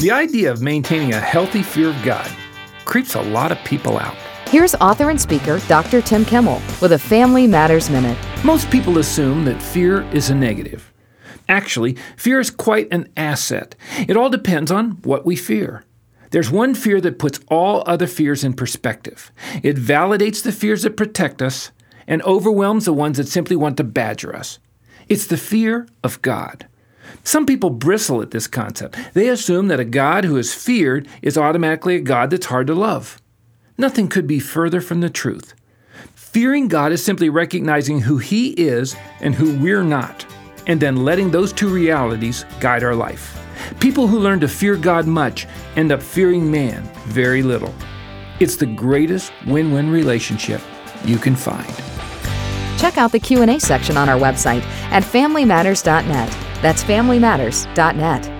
The idea of maintaining a healthy fear of God creeps a lot of people out. Here's author and speaker Dr. Tim Kimmel with a Family Matters Minute. Most people assume that fear is a negative. Actually, fear is quite an asset. It all depends on what we fear. There's one fear that puts all other fears in perspective. It validates the fears that protect us and overwhelms the ones that simply want to badger us. It's the fear of God. Some people bristle at this concept. They assume that a God who is feared is automatically a God that's hard to love. Nothing could be further from the truth. Fearing God is simply recognizing who He is and who we're not, and then letting those two realities guide our life. People who learn to fear God much end up fearing man very little. It's the greatest win-win relationship you can find. Check out the Q&A section on our website at familymatters.net. That's familymatters.net.